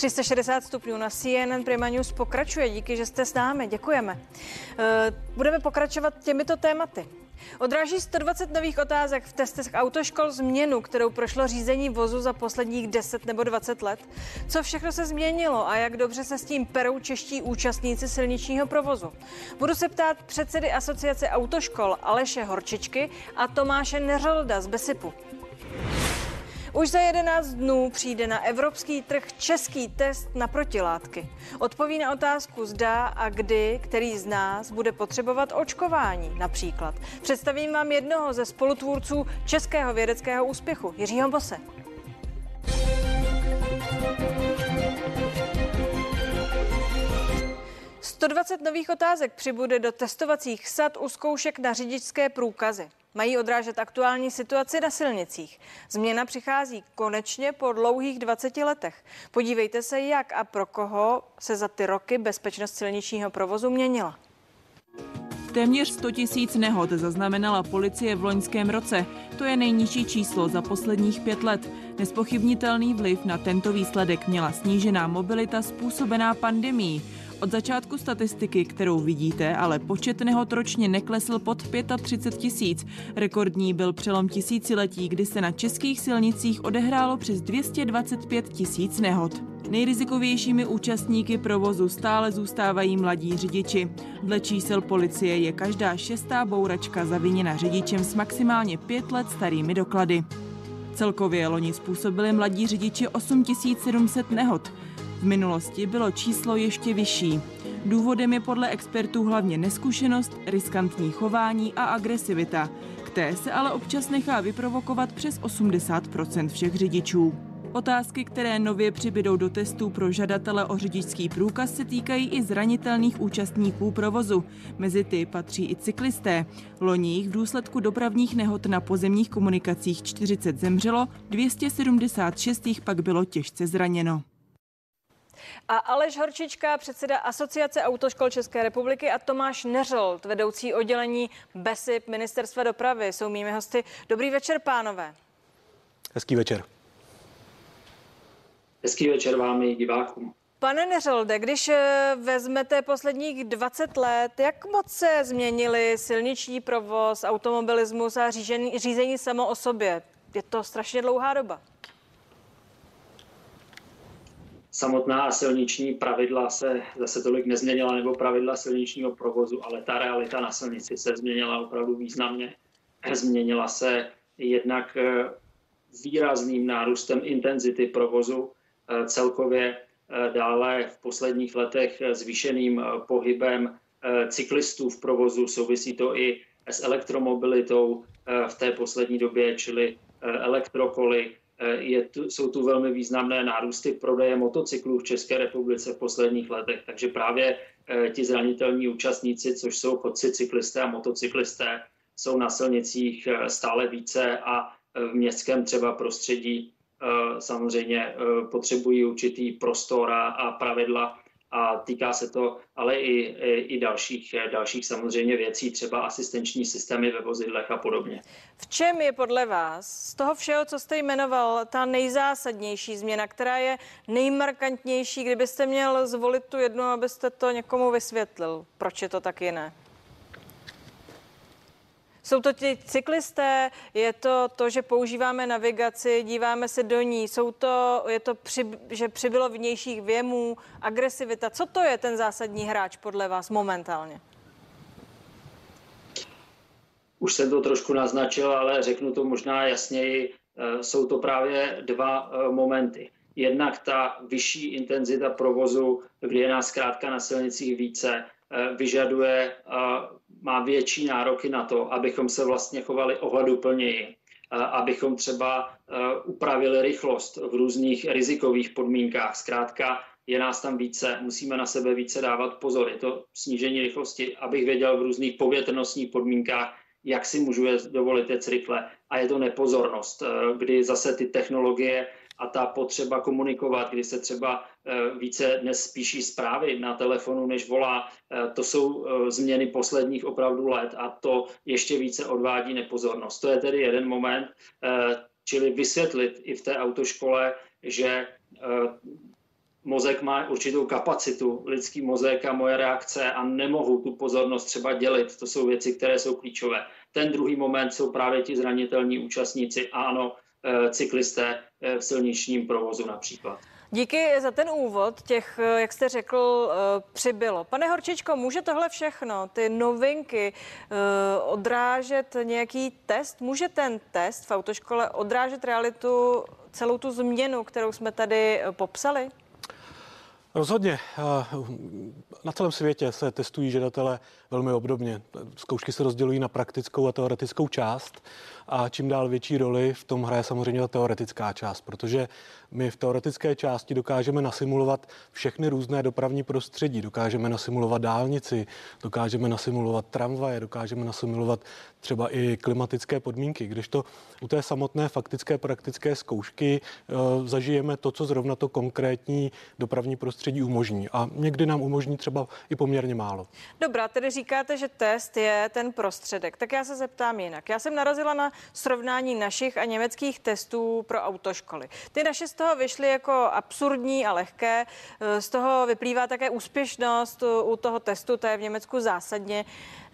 360 stupňů na CNN Prima News pokračuje. Díky, že jste s námi. Děkujeme. Eh, budeme pokračovat těmito tématy. Odráží 120 nových otázek v testech autoškol změnu, kterou prošlo řízení vozu za posledních 10 nebo 20 let. Co všechno se změnilo a jak dobře se s tím perou čeští účastníci silničního provozu? Budu se ptát předsedy asociace autoškol Aleše Horčičky a Tomáše Neřelda z Besipu. Už za 11 dnů přijde na evropský trh český test na protilátky. Odpoví na otázku zda a kdy, který z nás bude potřebovat očkování například. Představím vám jednoho ze spolutvůrců českého vědeckého úspěchu, Jiřího Bose. 120 nových otázek přibude do testovacích sad u zkoušek na řidičské průkazy. Mají odrážet aktuální situaci na silnicích. Změna přichází konečně po dlouhých 20 letech. Podívejte se, jak a pro koho se za ty roky bezpečnost silničního provozu měnila. Téměř 100 tisíc nehod zaznamenala policie v loňském roce. To je nejnižší číslo za posledních pět let. Nespochybnitelný vliv na tento výsledek měla snížená mobilita způsobená pandemí. Od začátku statistiky, kterou vidíte, ale počet nehod ročně neklesl pod 35 tisíc. Rekordní byl přelom tisíciletí, kdy se na českých silnicích odehrálo přes 225 tisíc nehod. Nejrizikovějšími účastníky provozu stále zůstávají mladí řidiči. Dle čísel policie je každá šestá bouračka zaviněna řidičem s maximálně pět let starými doklady. Celkově loni způsobili mladí řidiči 8700 nehod. V minulosti bylo číslo ještě vyšší. Důvodem je podle expertů hlavně neskušenost, riskantní chování a agresivita. K té se ale občas nechá vyprovokovat přes 80% všech řidičů. Otázky, které nově přibydou do testů pro žadatele o řidičský průkaz, se týkají i zranitelných účastníků provozu. Mezi ty patří i cyklisté. Loni jich v důsledku dopravních nehod na pozemních komunikacích 40 zemřelo, 276 jich pak bylo těžce zraněno. A Aleš Horčička, předseda Asociace autoškol České republiky a Tomáš Neřold, vedoucí oddělení BESIP Ministerstva dopravy, jsou mými hosty. Dobrý večer, pánové. Hezký večer. Hezký večer vám i divákům. Pane Neřolde, když eh, vezmete posledních 20 let, jak moc se změnili silniční provoz, automobilismus a řízení, řízení samo o sobě? Je to strašně dlouhá doba. Samotná silniční pravidla se zase tolik nezměnila, nebo pravidla silničního provozu, ale ta realita na silnici se změnila opravdu významně. Změnila se jednak eh, výrazným nárůstem intenzity provozu, eh, celkově eh, dále v posledních letech zvýšeným pohybem cyklistů v provozu, souvisí to i s elektromobilitou v té poslední době, čili elektrokoly, je tu, jsou tu velmi významné nárůsty prodeje motocyklů v České republice v posledních letech. Takže právě eh, ti zranitelní účastníci, což jsou chodci, cyklisté a motocyklisté, jsou na silnicích eh, stále více a eh, v městském třeba prostředí samozřejmě potřebují určitý prostor a pravidla a týká se to ale i, i dalších, dalších samozřejmě věcí, třeba asistenční systémy ve vozidlech a podobně. V čem je podle vás z toho všeho, co jste jmenoval, ta nejzásadnější změna, která je nejmarkantnější, kdybyste měl zvolit tu jednu, abyste to někomu vysvětlil? Proč je to tak jiné? Jsou to ti cyklisté, je to to, že používáme navigaci, díváme se do ní, jsou to, je to, při, že přibylo vnějších věmů, agresivita. Co to je ten zásadní hráč podle vás momentálně? Už jsem to trošku naznačil, ale řeknu to možná jasněji. Eh, jsou to právě dva eh, momenty. Jednak ta vyšší intenzita provozu, kdy je nás zkrátka na silnicích více, eh, vyžaduje má větší nároky na to, abychom se vlastně chovali ohleduplněji, abychom třeba upravili rychlost v různých rizikových podmínkách. Zkrátka je nás tam více, musíme na sebe více dávat pozor. Je to snížení rychlosti, abych věděl v různých povětrnostních podmínkách, jak si můžu dovolit jet rychle. A je to nepozornost, kdy zase ty technologie a ta potřeba komunikovat, kdy se třeba eh, více dnes spíší zprávy na telefonu, než volá, eh, to jsou eh, změny posledních opravdu let a to ještě více odvádí nepozornost. To je tedy jeden moment, čili vysvětlit i v té autoškole, že mozek má určitou kapacitu, lidský mozek a moje reakce a nemohu tu pozornost třeba dělit. To jsou věci, které jsou klíčové. Ten druhý moment jsou právě ti zranitelní účastníci, ano, eh, cyklisté v silničním provozu například. Díky za ten úvod, těch, eh, jak jste řekl, přibylo. Pane Horčičko, může tohle všechno, ty novinky, odrážet nějaký test? Může ten test v autoškole odrážet realitu, celou tu změnu, kterou jsme tady popsali? Rozhodně. Na celém světě se testují žadatele velmi obdobně. Zkoušky se rozdělují na praktickou a teoretickou část a čím dál větší roli v tom hraje samozřejmě ta teoretická část, protože my v teoretické části dokážeme nasimulovat všechny různé dopravní prostředí, dokážeme nasimulovat dálnici, dokážeme nasimulovat tramvaje, dokážeme nasimulovat třeba i klimatické podmínky, když to u té samotné faktické praktické zkoušky e, zažijeme to, co zrovna to konkrétní dopravní prostředí umožní. A někdy nám umožní třeba i poměrně málo. Dobrá, tedy říkáte, že test je ten prostředek. Tak já se zeptám jinak. Já jsem narazila na srovnání našich a německých testů pro autoškoly. Ty naše z toho vyšly jako absurdní a lehké. Z toho vyplývá také úspěšnost u toho testu, to je v Německu zásadně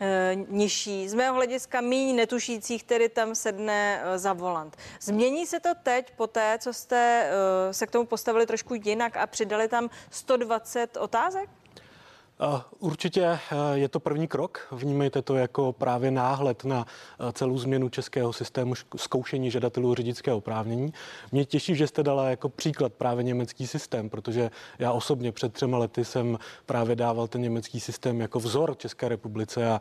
e, nižší. Z mého hlediska míň netušících, který tam sedne za volant. Změní se to teď po té, co jste se k tomu postavili trošku jinak a přidali tam 120 otázek? Určitě eh, je to první krok. Vnímejte to jako právě náhled na eh, celou změnu českého systému zkoušení žadatelů řidičského oprávnění. Mě těší, že jste dala jako příklad právě německý systém, protože já osobně před třema lety jsem právě dával ten německý systém jako vzor České republice a,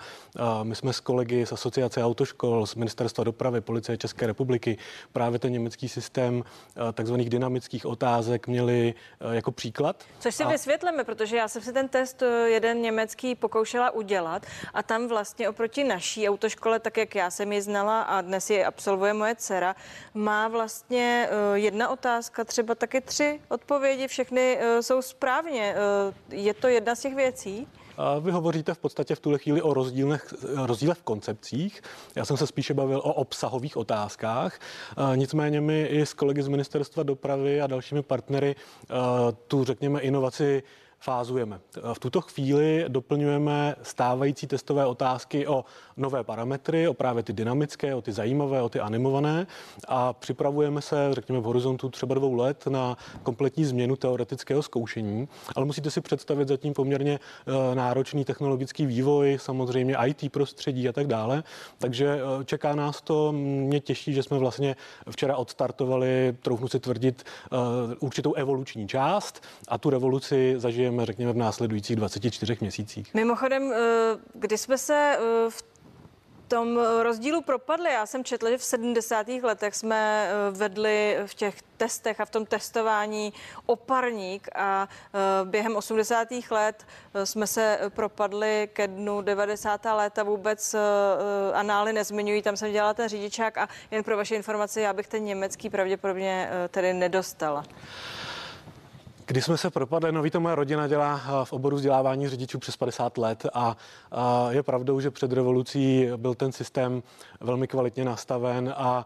my jsme s kolegy z Asociace autoškol, z Ministerstva dopravy, Policie České republiky právě ten německý systém eh, takzvaných dynamických otázek měli jako příklad. Což si a... vysvětlíme, protože já jsem si ten test jeden německý pokoušela udělat a tam vlastně oproti naší autoškole, tak jak já jsem ji znala a dnes ji absolvuje moje dcera, má vlastně eh, jedna otázka, třeba taky tři odpovědi, všechny eh, jsou správně. Eh, je to jedna z těch věcí? Vy hovoříte v podstatě v tuhle chvíli o rozdílech, rozdílech v koncepcích. Já jsem se spíše bavil o obsahových otázkách. Nicméně my i s kolegy z Ministerstva dopravy a dalšími partnery tu, řekněme, inovaci fázujeme. V tuto chvíli doplňujeme stávající testové otázky o nové parametry, o právě ty dynamické, o ty zajímavé, o ty animované a připravujeme se, řekněme, v horizontu třeba dvou let na kompletní změnu teoretického zkoušení, ale musíte si představit zatím poměrně eh, náročný technologický vývoj, samozřejmě IT prostředí a tak dále, takže eh, čeká nás to, mě těší, že jsme vlastně včera odstartovali, troufnu si tvrdit, eh, určitou evoluční část a tu revoluci zažijeme očekáváme, řekněme, v následujících 24 měsících. Mimochodem, eh, kdy jsme se eh, v tom rozdílu propadli. Já jsem četla, že v 70. letech jsme eh, vedli v těch testech a v tom testování oparník a během 80. let jsme se propadli ke dnu 90. léta vůbec anály nezmiňují, tam jsem dělala ten řidičák a jen pro vaše informace, já bych ten německý pravděpodobně tedy nedostala. Když jsme se propadli, no víte, moje rodina dělá eh, v oboru vzdělávání řidičů přes 50 let a, je pravdou, že před revolucí byl ten systém velmi kvalitně nastaven a,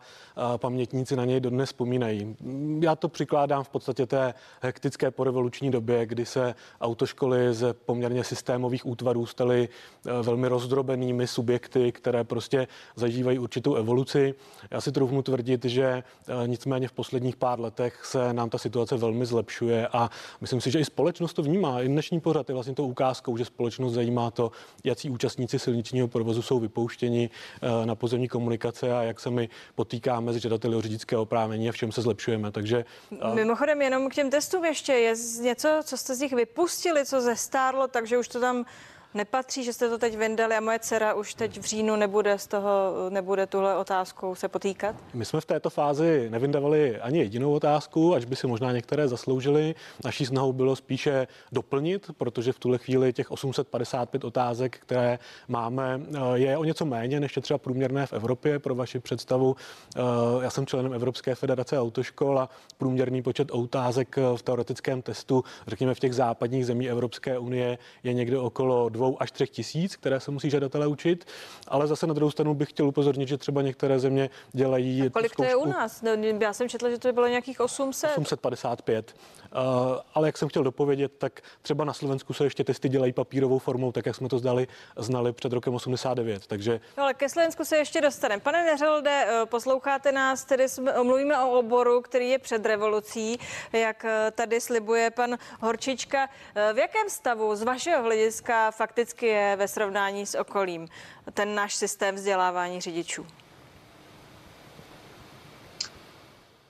pamětníci na něj dodnes vzpomínají. Já to přikládám v podstatě té hektické porevoluční době, kdy se autoškoly z poměrně systémových útvarů staly eh, velmi rozdrobenými subjekty, které prostě zažívají určitou evoluci. Já si troufnu tvrdit, že eh, nicméně v posledních pár letech se nám ta situace velmi zlepšuje a myslím si, že i společnost to vnímá. I dnešní pořad je vlastně to ukázkou, že společnost zajímá to, jaký účastníci silničního provozu jsou vypouštěni eh, na pozemní komunikace a jak se my potýkáme s žadateli o řidičské oprávnění a v čem se zlepšujeme. Takže, a... Mimochodem, jenom k těm testům ještě je něco, co jste z nich vypustili, co zestárlo, takže už to tam nepatří, že jste to teď vyndali a moje dcera už teď v říjnu nebude z toho, nebude tuhle otázkou se potýkat? My jsme v této fázi nevyndavali ani jedinou otázku, až by si možná některé zasloužili. Naší snahou bylo spíše doplnit, protože v tuhle chvíli těch 855 otázek, které máme, je o něco méně než je třeba průměrné v Evropě. Pro vaši představu, eh, já jsem členem Evropské federace autoškol a průměrný počet otázek v teoretickém testu, řekněme v těch západních zemí Evropské unie, je někde okolo dvou až třech tisíc, které se musí žadatelé učit, ale zase na druhou stranu bych chtěl upozornit, že třeba některé země dělají. A kolik to je u nás? No, já jsem četla, že to bylo nějakých 800. 855. Uh, ale jak jsem chtěl dopovědět, tak třeba na Slovensku se ještě testy dělají papírovou formou, tak jak jsme to zdali, znali před rokem 89. Takže... No, ale ke Slovensku se ještě dostaneme. Pane Neřelde, eh, posloucháte nás, tedy jsme, mluvíme o oboru, který je před revolucí, jak eh, tady slibuje pan Horčička. V jakém stavu z vašeho hlediska fakticky je ve srovnání s okolím ten náš systém vzdělávání řidičů?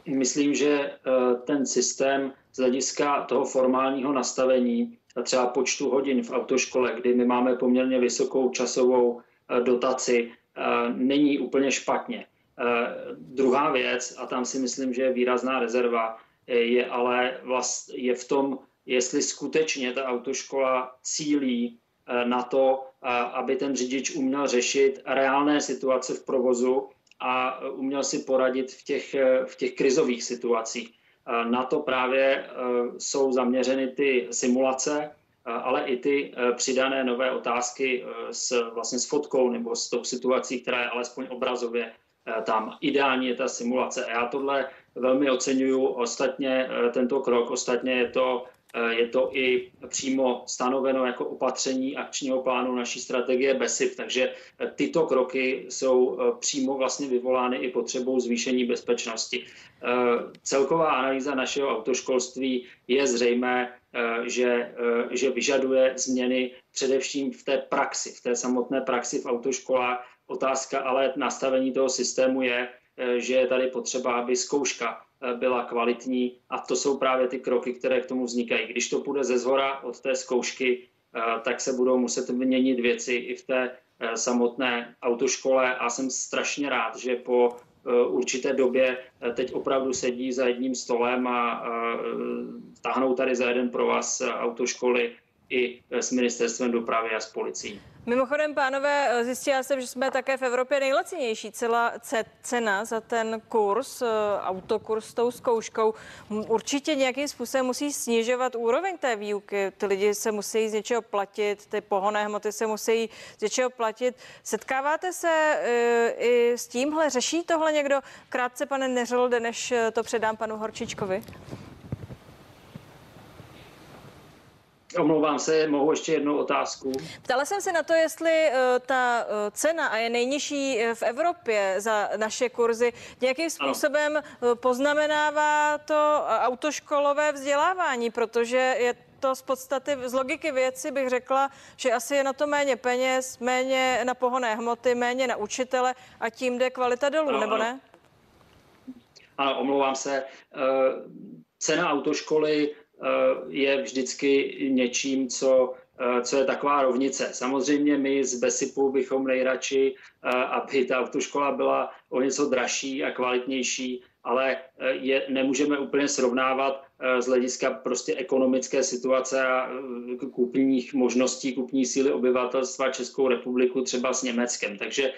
Myslím, že ten systém z hlediska toho formálního nastavení třeba počtu hodin v autoškole, kdy my máme poměrně vysokou časovou eh, dotaci, eh, není úplně špatně. Eh, druhá věc, a tam si myslím, že je výrazná rezerva, je ale vlast, je v tom, jestli skutečně ta autoškola cílí na to, aby ten řidič uměl řešit reálné situace v provozu a uměl si poradit v těch, v těch krizových situacích. Na to právě jsou zaměřeny ty simulace, ale i ty přidané nové otázky s, vlastně s fotkou nebo s tou situací, která je alespoň obrazově tam. Ideální je ta simulace. A já tohle velmi oceňuju. Ostatně tento krok, ostatně je to Eh, je to i přímo stanoveno jako opatření akčního plánu naší strategie BESIP, takže eh, tyto kroky jsou eh, přímo vlastně vyvolány i potřebou zvýšení bezpečnosti. Celková analýza našeho autoškolství je zřejmé, že, že vyžaduje změny především v té praxi, v té samotné praxi v autoškolách. Otázka ale nastavení toho systému je, že je tady potřeba, aby zkouška Eh, byla kvalitní a to jsou právě ty kroky, které k tomu vznikají. Když to půjde ze zhora od té zkoušky, eh, tak se budou muset měnit věci i v té eh, samotné autoškole a jsem strašně rád, že po určité době teď opravdu sedí za jedním stolem a táhnou tady za jeden pro vás autoškoly i s ministerstvem dopravy a s policií. Mimochodem, pánové, zjistila jsem, že jsme také v Evropě nejlacinější. Celá cena za ten kurz, eh, autokurs s tou zkouškou, určitě nějakým způsobem musí snižovat úroveň té výuky. Ty lidi se musí z něčeho platit, ty pohonné hmoty se musí z něčeho platit. Setkáváte se e, i s tímhle? Řeší tohle někdo? Krátce, pane Neřelde, než to předám panu Horčičkovi. Omlouvám se, mohu ještě jednu otázku. Ptala jsem se na to, jestli uh, ta uh, cena a je nejnižší eh, v Evropě za naše kurzy nějakým způsobem ano. poznamenává to autoškolové vzdělávání, protože je to z podstaty, z logiky věci bych řekla, že asi je na to méně peněz, méně na pohonné hmoty, méně na učitele a tím jde kvalita dolů, ano, nebo ano. ne? Ano, omlouvám se. Cena autoškoly Eh, je vždycky něčím, co, eh, co je taková rovnice. Samozřejmě my z Besipu bychom nejradši, eh, aby ta autoškola byla o něco dražší a kvalitnější, ale je, nemůžeme úplně srovnávat z hlediska prostě ekonomické situace a kupních možností, kupní síly obyvatelstva Českou republiku třeba s Německem. Takže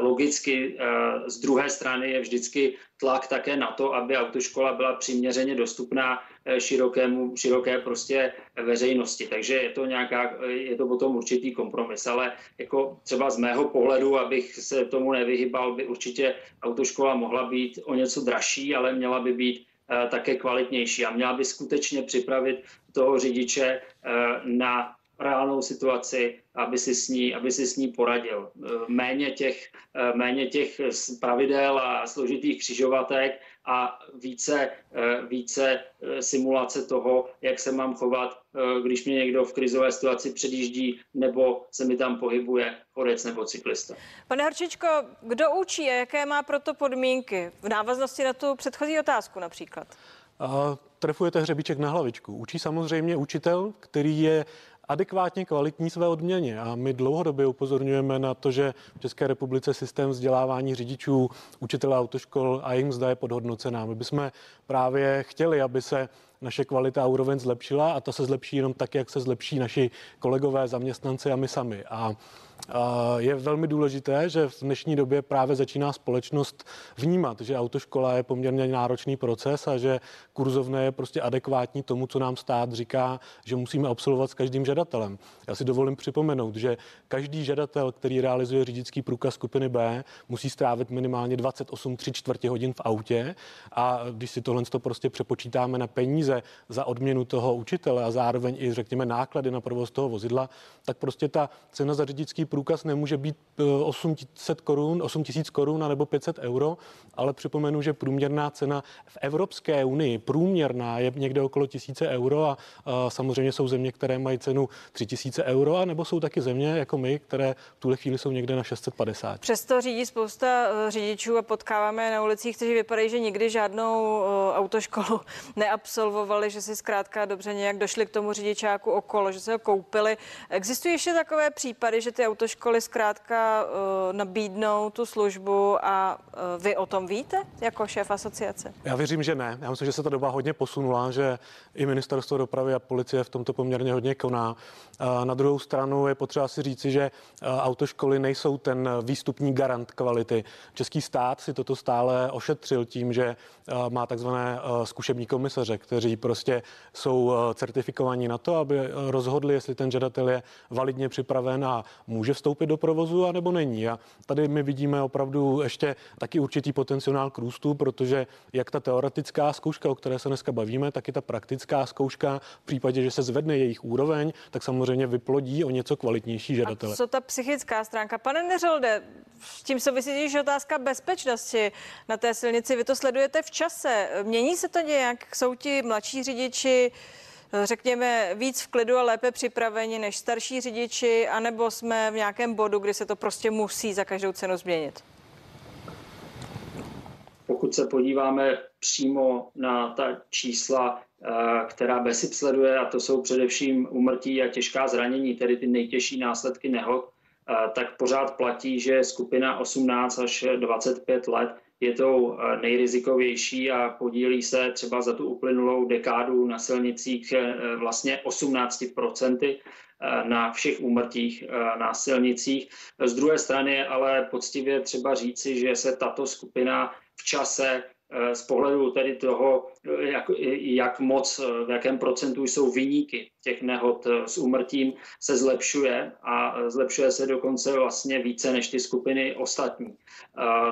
logicky z druhé strany je vždycky tlak také na to, aby autoškola byla přiměřeně dostupná Eh, širokému, široké prostě veřejnosti. Takže je to nějaká, je to potom určitý kompromis, ale jako třeba z mého pohledu, abych se tomu nevyhybal, by určitě autoškola mohla být o něco dražší, ale měla by být eh, také kvalitnější. A měla by skutečně připravit toho řidiče eh, na reálnou situaci, aby si s ní, aby si s ní poradil. Méně těch, méně těch pravidel a složitých křižovatek a více, více simulace toho, jak se mám chovat, když mě někdo v krizové situaci předjíždí nebo se mi tam pohybuje chodec nebo cyklista. Pane Horčičko, kdo učí a jaké má proto podmínky? V návaznosti na tu předchozí otázku například. A trefujete hřebíček na hlavičku. Učí samozřejmě učitel, který je adekvátně kvalitní své odměně. A my dlouhodobě upozorňujeme na to, že v České republice systém vzdělávání řidičů, učitele autoškol a jejich mzda je podhodnocená. My bychom právě chtěli, aby se naše kvalita a úroveň zlepšila a ta se zlepší jenom tak, jak se zlepší naši kolegové, zaměstnanci a my sami. A je velmi důležité, že v dnešní době právě začíná společnost vnímat, že autoškola je poměrně náročný proces a že kurzovné je prostě adekvátní tomu, co nám stát říká, že musíme absolvovat s každým žadatelem. Já si dovolím připomenout, že každý žadatel, který realizuje řidičský průkaz skupiny B, musí strávit minimálně 28 3 čtvrtě hodin v autě a když si tohle to prostě přepočítáme na peníze za odměnu toho učitele a zároveň i řekněme náklady na provoz toho vozidla, tak prostě ta cena za řidičský průkaz nemůže být 800 eh, korun, 8 tisíc korun nebo 500 euro, ale připomenu, že průměrná cena v Evropské unii, průměrná je někde okolo tisíce euro a, a samozřejmě jsou země, které mají cenu 3000 euro, a nebo jsou taky země jako my, které v tuhle chvíli jsou někde na 650. Přesto řídí spousta eh, řidičů a potkáváme na ulicích, kteří vypadají, že nikdy žádnou eh, autoškolu neabsolvovali, že si zkrátka dobře nějak došli k tomu řidičáku okolo, že se ho koupili. Existují ještě takové případy, že ty autoškoly zkrátka uh, nabídnou tu službu a vy o tom víte jako šéf asociace? Já věřím, že ne. Já myslím, že se ta doba hodně posunula, že i ministerstvo dopravy a policie v tomto poměrně hodně koná. Na druhou stranu je potřeba si říci, že autoškoly nejsou ten výstupní garant kvality. Český stát si toto stále ošetřil tím, že má takzvané zkušební komisaře, kteří prostě jsou certifikovaní na to, aby rozhodli, jestli ten žadatel je validně připraven a může vstoupit do provozu, anebo není. A tady my vidíme opravdu ještě taky určitý potenciál k růstu, protože jak ta teoretická zkouška, o které se dneska bavíme, tak i ta praktická zkouška v případě, že se zvedne jejich úroveň, tak samozřejmě vyplodí o něco kvalitnější žadatele. A co ta psychická stránka? Pane Neřolde, s tím souvisí že otázka bezpečnosti na té silnici. Vy to sledujete v čase. Mění se to nějak? Jsou ti mladší řidiči řekněme, víc v klidu a lépe připraveni než starší řidiči, anebo jsme v nějakém bodu, kdy se to prostě musí za každou cenu změnit? Pokud se podíváme přímo na ta čísla, eh, která BESIP sleduje, a to jsou především umrtí a těžká zranění, tedy ty nejtěžší následky nehod, eh, tak pořád platí, že skupina 18 až 25 let je tou eh, nejrizikovější a podílí se třeba za tu uplynulou dekádu na silnicích vlastně 18% eh, na všech úmrtích na silnicích. Z druhé strany ale poctivě třeba říci, že se tato skupina v čase z pohledu tedy toho, jak, jak moc, v jakém procentu jsou vyníky těch nehod s úmrtím, se zlepšuje a zlepšuje se dokonce vlastně více než ty skupiny ostatní.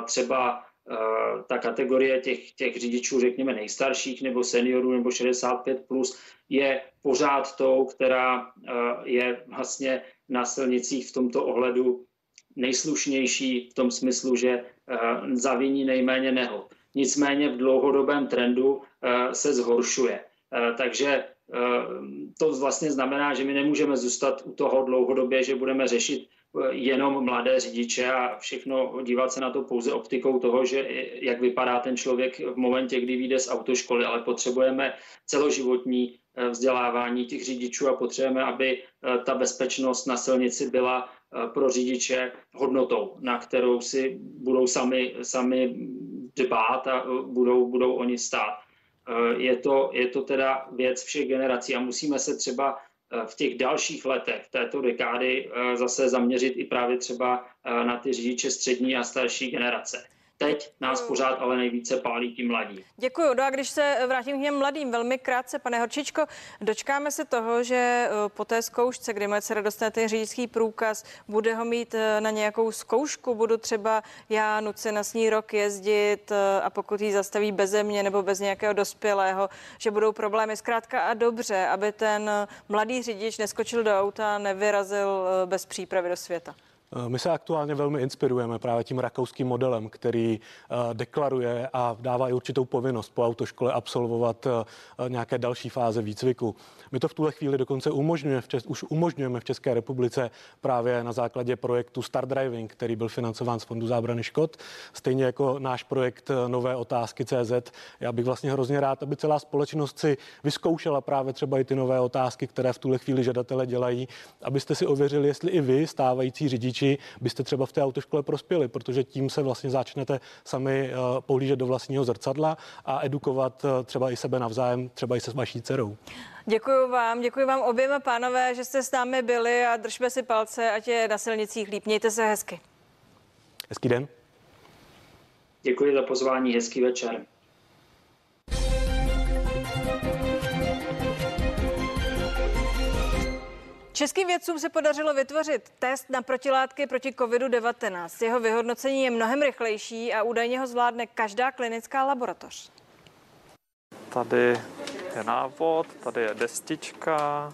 Třeba Eh, ta kategorie těch, těch řidičů, řekněme, nejstarších nebo seniorů nebo 65 plus je pořád tou, která eh, je vlastně na silnicích v tomto ohledu nejslušnější v tom smyslu, že eh, zaviní nejméně nehod. Nicméně v dlouhodobém trendu se zhoršuje. Takže to vlastně znamená, že my nemůžeme zůstat u toho dlouhodobě, že budeme řešit jenom mladé řidiče a všechno dívat se na to pouze optikou toho, že jak vypadá ten člověk v momentě, kdy vyjde z autoškoly, ale potřebujeme celoživotní eh, vzdělávání těch řidičů a potřebujeme, aby eh, ta bezpečnost na silnici byla eh, pro řidiče hodnotou, na kterou si budou sami, sami dbát a budou, budou oni stát. Je to, je to teda věc všech generací a musíme se třeba Eh, v těch dalších letech této dekády eh, zase zaměřit i právě třeba eh, na ty řidiče střední a starší generace. Teď nás pořád ale nejvíce pálí ti mladí. Děkuji. No a když se vrátím k těm mladým, velmi krátce, pane Horčičko, dočkáme se toho, že eh, po té zkoušce, kdy moje dcera dostane ten řidičský průkaz, bude ho mít eh, na nějakou zkoušku, budu třeba já nucena s ní rok jezdit eh, a pokud ji zastaví bez země nebo bez nějakého dospělého, že budou problémy zkrátka a dobře, aby ten mladý řidič neskočil do auta, nevyrazil bez přípravy do světa. Eh, my se aktuálně velmi inspirujeme právě tím rakouským modelem, který eh, deklaruje a dává i určitou povinnost po autoškole absolvovat eh, nějaké další fáze výcviku. My to v tuhle chvíli dokonce umožňujeme už umožňujeme v České republice právě na základě projektu Star Driving, který byl financován z Fondu zábrany škod, stejně jako náš projekt Nové otázky CZ. Já bych vlastně hrozně rád, aby celá společnost si vyzkoušela právě třeba i ty nové otázky, které v tuhle chvíli žadatele dělají, abyste si ověřili, jestli i vy, stávající řidiči, řidiči, byste třeba v té autoškole prospěli, protože tím se vlastně začnete sami pohlížet do vlastního zrcadla a edukovat třeba i sebe navzájem, třeba i se vaší dcerou. Děkuji vám, děkuji vám oběma pánové, že jste s námi byli a držme si palce, ať je na silnicích líp. Mějte se hezky. Hezký den. Děkuji za pozvání, hezký večer. Českým vědcům se podařilo vytvořit test na protilátky proti COVID-19. Jeho vyhodnocení je mnohem rychlejší a údajně ho zvládne každá klinická laboratoř. Tady je návod, tady je destička,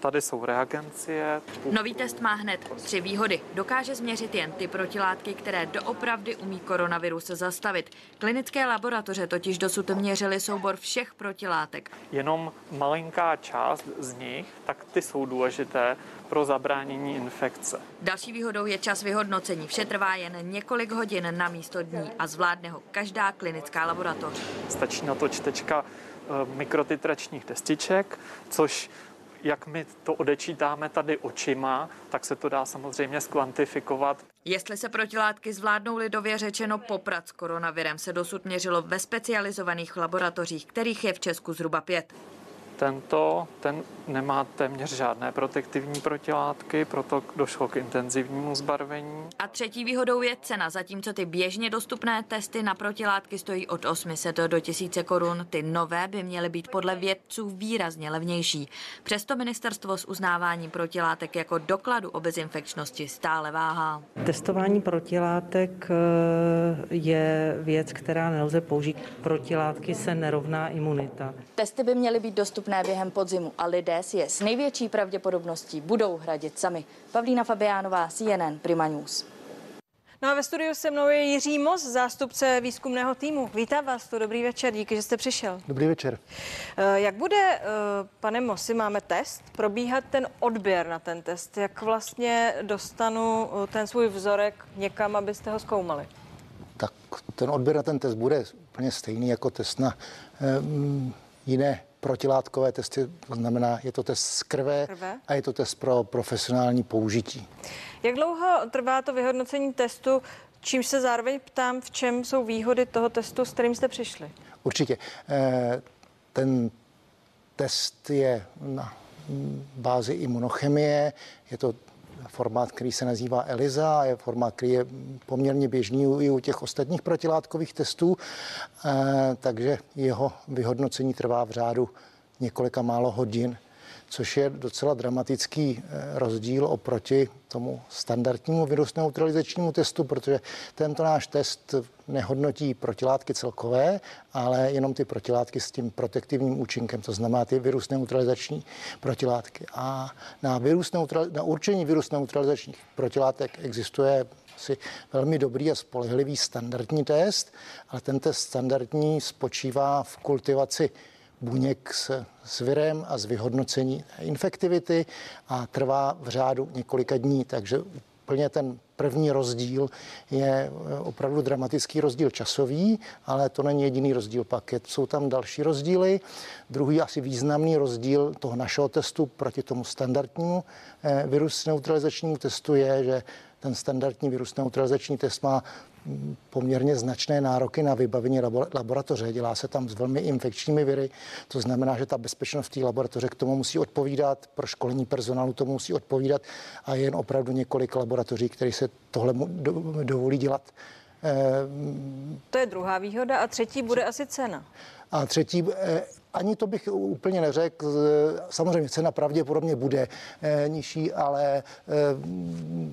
Tady jsou reagencie. Nový test má hned tři výhody. Dokáže změřit jen ty protilátky, které doopravdy umí koronavirus zastavit. Klinické laboratoře totiž dosud měřily soubor všech protilátek. Jenom malinká část z nich, tak ty jsou důležité pro zabránění infekce. Další výhodou je čas vyhodnocení. Vše trvá jen několik hodin na místo dní a zvládne ho každá klinická laboratoř. Stačí na to čtečka eh, mikrotitračních destiček, což jak my to odečítáme tady očima, tak se to dá samozřejmě skvantifikovat. Jestli se protilátky zvládnou lidově řečeno poprat s koronavirem, se dosud měřilo ve specializovaných laboratořích, kterých je v Česku zhruba pět. Tento, ten nemá téměř žádné protektivní protilátky, proto došlo k intenzivnímu zbarvení. A třetí výhodou je cena, zatímco ty běžně dostupné testy na protilátky stojí od 800 do 1000 korun, ty nové by měly být podle vědců výrazně levnější. Přesto ministerstvo s uznáváním protilátek jako dokladu o bezinfekčnosti stále váhá. Testování protilátek eh, je věc, která nelze použít. Protilátky se nerovná imunita. Testy by měly být dostupné dostupné během podzimu a lidé si je s největší pravděpodobností budou hradit sami. Pavlína Fabiánová, CNN Prima News. No a ve studiu se mnou je Jiří Mos, zástupce výzkumného týmu. Vítám vás tu, dobrý večer, díky, že jste přišel. Dobrý večer. Eh, jak bude, eh, pane Mosi, máme test, probíhat ten odběr na ten test? Jak vlastně dostanu eh, ten svůj vzorek někam, abyste ho zkoumali? Tak ten odběr na ten test bude úplně stejný jako test na um, jiné protilátkové testy, to znamená, je to test z krve, krve a je to test pro profesionální použití. Jak dlouho trvá to vyhodnocení testu, čímž se zároveň ptám, v čem jsou výhody toho testu, s kterým jste přišli? Určitě. Eh, ten test je na bázi imunochemie, je to formát, který se nazývá ELISA, je formát, který je poměrně běžný i u těch ostatních protilátkových testů, eh, takže jeho vyhodnocení trvá v řádu několika málo hodin což je docela dramatický eh, rozdíl oproti tomu standardnímu virus neutralizačnímu testu, protože tento náš test nehodnotí protilátky celkové, ale jenom ty protilátky s tím protektivním účinkem, to znamená ty virus neutralizační protilátky. A na, virus neutral, na určení virus neutralizačních protilátek existuje asi velmi dobrý a spolehlivý standardní test, ale ten test standardní spočívá v kultivaci buněk s, s virem a z vyhodnocení infektivity a trvá v řádu několika dní, takže úplně ten první rozdíl je eh, opravdu dramatický rozdíl časový, ale to není jediný rozdíl pak. Jsou tam další rozdíly. Druhý asi významný rozdíl toho našeho testu proti tomu standardnímu eh, virus neutralizačnímu testu je, že ten standardní virus neutralizační test má poměrně značné nároky na vybavení laboratoře. Dělá se tam s velmi infekčními viry, to znamená, že ta bezpečnost v té laboratoře k tomu musí odpovídat, pro školení personálu tomu musí odpovídat a je jen opravdu několik laboratoří, které se tohle dovolí dělat. To je druhá výhoda a třetí bude asi cena. A třetí, eh, ani to bych úplně neřekl. Samozřejmě cena pravděpodobně bude eh, nižší, ale eh,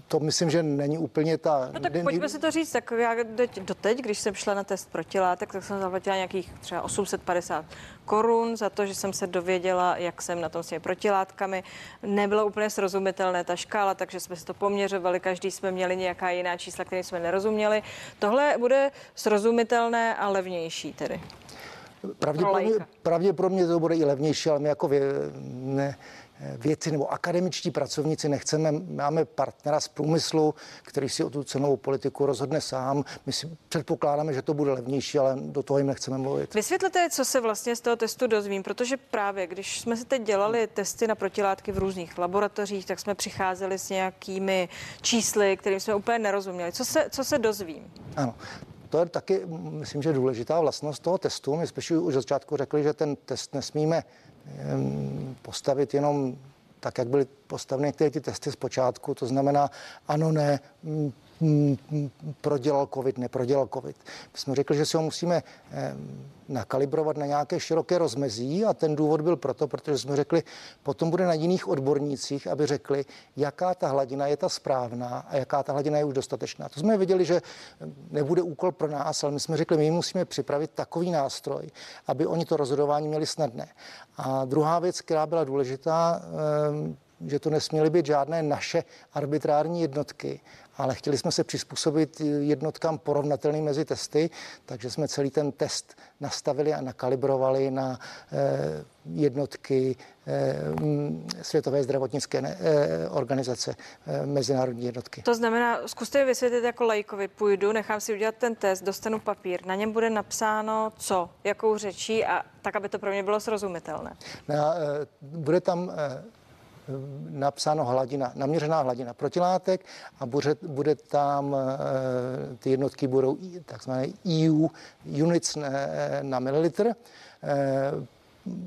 to myslím, že není úplně ta... No tak pojďme si to říct. Tak já doteď, když jsem šla na test protilátek, tak jsem zaplatila nějakých třeba 850 korun za to, že jsem se dověděla, jak jsem na tom s těmi protilátkami. Nebylo úplně srozumitelné ta škála, takže jsme si to poměřovali. Každý jsme měli nějaká jiná čísla, které jsme nerozuměli. Tohle bude srozumitelné a levnější tedy. Pravděpodobně, pravděpodobně to bude i levnější, ale my jako vě, ne, věci nebo akademičtí pracovníci nechceme. Máme partnera z průmyslu, který si o tu cenovou politiku rozhodne sám. My si předpokládáme, že to bude levnější, ale do toho jim nechceme mluvit. Vysvětlete, co se vlastně z toho testu dozvím, protože právě když jsme si teď dělali testy na protilátky v různých laboratořích, tak jsme přicházeli s nějakými čísly, kterým jsme úplně nerozuměli. Co se, co se dozvím? Ano, to je taky, myslím, že důležitá vlastnost toho testu. My jsme už od začátku řekli, že ten test nesmíme postavit jenom tak, jak byly postaveny některé ty testy z počátku, to znamená ano, ne, prodělal covid, neprodělal covid. My jsme řekli, že si ho musíme nakalibrovat na nějaké široké rozmezí a ten důvod byl proto, protože jsme řekli, potom bude na jiných odbornících, aby řekli, jaká ta hladina je ta správná a jaká ta hladina je už dostatečná. To jsme viděli, že nebude úkol pro nás, ale my jsme řekli, my musíme připravit takový nástroj, aby oni to rozhodování měli snadné. A druhá věc, která byla důležitá, že to nesměly být žádné naše arbitrární jednotky, ale chtěli jsme se přizpůsobit jednotkám porovnatelným mezi testy, takže jsme celý ten test nastavili a nakalibrovali na eh, jednotky eh, Světové zdravotnické eh, organizace, mezinárodní jednotky. To znamená, zkuste vysvětlit jako lajkovi, půjdu, nechám si udělat ten test, dostanu papír, na něm bude napsáno co, jakou řečí a tak, aby to pro mě bylo srozumitelné. Na, bude tam napsáno hladina, naměřená hladina protilátek a bude, bude tam, eh, ty jednotky budou takzvané EU units na mililitr. Eh,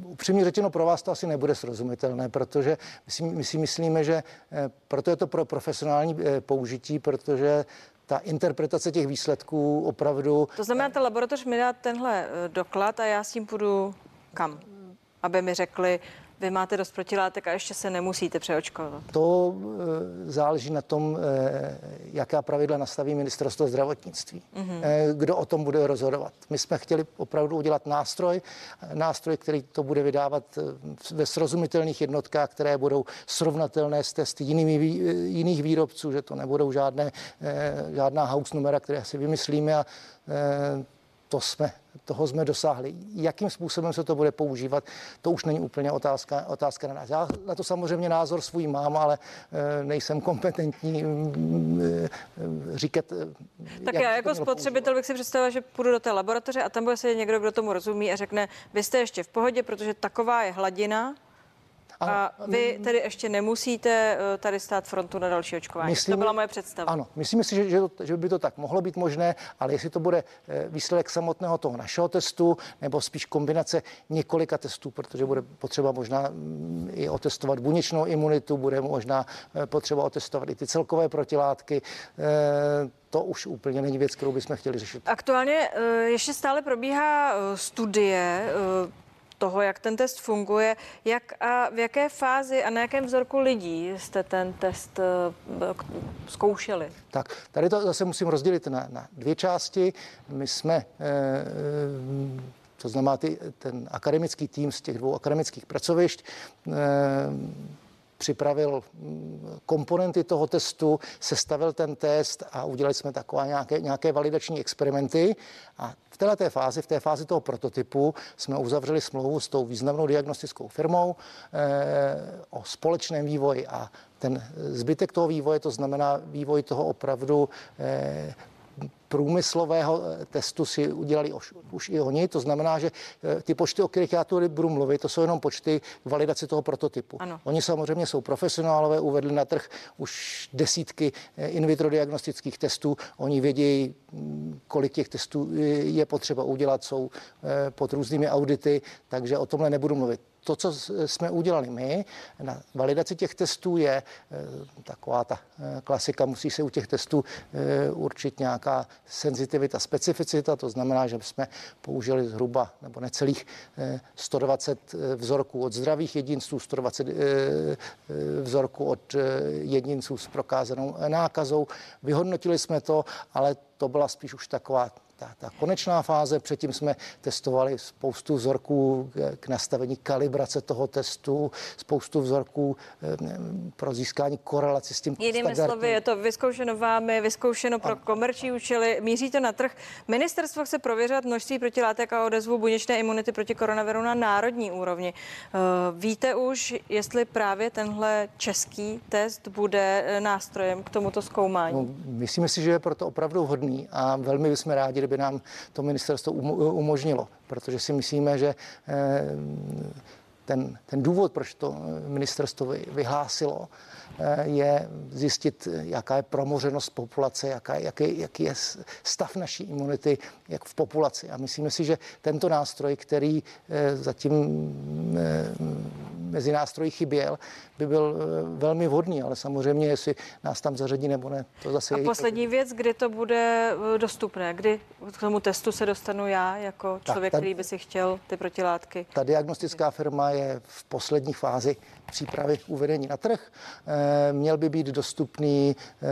upřímně řečeno, pro vás to asi nebude srozumitelné, protože my si, my si myslíme, že eh, proto je to pro profesionální použití, protože ta interpretace těch výsledků opravdu... To znamená, ta laboratoř mi dá tenhle doklad a já s tím půjdu kam? Aby mi řekli, vy máte dost protilátek a ještě se nemusíte přeočkovat. To e, záleží na tom, e, jaká pravidla nastaví ministerstvo zdravotnictví. Mm-hmm. Kdo o tom bude rozhodovat. My jsme chtěli opravdu udělat nástroj, nástroj, který to bude vydávat ve srozumitelných jednotkách, které budou srovnatelné s testy jinými, jiných výrobců, že to nebudou žádné, žádná house numera, které si vymyslíme a to jsme, toho jsme dosáhli. Jakým způsobem se to bude používat, to už není úplně otázka, otázka na nás. Já na to samozřejmě názor svůj mám, ale e, nejsem kompetentní e, říkat. Tak já jako spotřebitel bych si představila, že půjdu do té laboratoře a tam bude se někdo, kdo tomu rozumí a řekne, vy jste ještě v pohodě, protože taková je hladina, a vy tedy ještě nemusíte eh, tady stát frontu na další očkování. Myslím, to byla moje představa. Ano, myslím si, že, že, to, že by to tak mohlo být možné, ale jestli to bude eh, výsledek samotného toho našeho testu, nebo spíš kombinace několika testů, protože bude potřeba možná mm, i otestovat buněčnou imunitu, bude možná eh, potřeba otestovat i ty celkové protilátky, to už úplně není věc, kterou bychom chtěli řešit. Aktuálně ještě stále probíhá studie toho, jak ten test funguje, jak a v jaké fázi a na jakém vzorku lidí jste ten test uh, zkoušeli? Tak, tady to zase musím rozdělit na, na dvě části. My jsme eh, to znamená ty, ten akademický tým z těch dvou akademických pracovišť, eh, připravil mm, komponenty toho testu, sestavil ten test a udělali jsme takové nějaké, nějaké validační experimenty. A v této fázi, v té fázi toho prototypu, jsme uzavřeli smlouvu s tou významnou diagnostickou firmou eh, o společném vývoji a ten zbytek toho vývoje, to znamená vývoj toho opravdu eh, průmyslového eh, testu si udělali už, už i oni. To znamená, že eh, ty počty, o kterých já tu budu mluvit, to jsou jenom počty validace toho prototypu. Ano. Oni samozřejmě jsou profesionálové, uvedli na trh už desítky eh, in vitro diagnostických testů. Oni vědí, mm, kolik těch testů je potřeba udělat, jsou pod různými audity, takže o tomhle nebudu mluvit to, co jsme udělali my na validaci těch testů, je eh, taková ta eh, klasika, musí se u těch testů eh, určit nějaká senzitivita, specificita, to znamená, že jsme použili zhruba nebo necelých 120 vzorků od zdravých jedinců, 120 vzorků od jedinců s prokázanou nákazou. Vyhodnotili jsme to, ale to byla spíš už taková ta, ta konečná fáze. Předtím jsme testovali spoustu vzorků k nastavení kalibrace toho testu, spoustu vzorků eh, pro získání korelaci s tím Jinými slovy, je to vyzkoušeno vámi, vyzkoušeno pro komerční účely, míří to na trh. Ministerstvo chce prověřovat množství protilátek a odezvu buněčné imunity proti koronaviru na národní úrovni. Eh, víte už, jestli právě tenhle český test bude eh, nástrojem k tomuto zkoumání? No, myslíme si, že je proto opravdu hodný a velmi bychom rádi, kdyby nám to ministerstvo umožnilo, protože si myslíme, že eh, ten, ten důvod, proč to ministerstvo vyhlásilo, Eh, je zjistit, jaká je promořenost populace, jaká, jaký, jaký je stav naší imunity jak v populaci. A myslíme si, že tento nástroj, který eh, zatím mezi nástroji chyběl, by byl velmi vhodný, ale samozřejmě, jestli nás tam zařadí nebo ne, to zase A je poslední věc, kdy to bude dostupné, kdy k tomu testu se dostanu já jako člověk, ta, který by si chtěl ty protilátky? Ta diagnostická firma je v poslední fázi přípravy uvedení na trh. Eh, měl by být dostupný eh,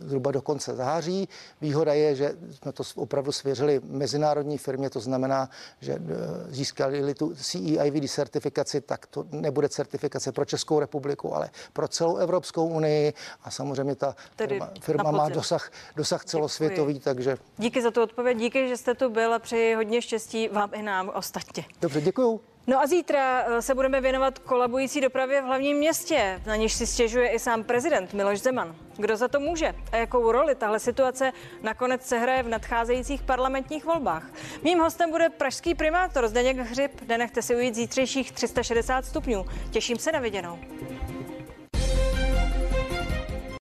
zhruba do konce září. Výhoda je, že jsme to opravdu svěřili mezinárodní firmě, to znamená, že eh, získali tu CEIVD certifikaci, tak to nebude certifikace pro Českou republiku, ale pro celou Evropskou unii a samozřejmě ta Tedy firma, firma má dosah, dosah celosvětový, Děkuji. takže... Díky za tu odpověď, díky, že jste tu byl a přeji hodně štěstí vám i nám ostatně. Dobře, děkuju. No a zítra eh, se budeme věnovat kolabující dopravě v hlavním městě, na níž si stěžuje i sám prezident Miloš Zeman. Kdo za to může a jakou roli tahle situace nakonec se hraje v nadcházejících parlamentních volbách? Mým hostem bude pražský primátor Zdeněk Hřib. Nenechte si ujít zítřejších 360 stupňů. Těším se na viděnou.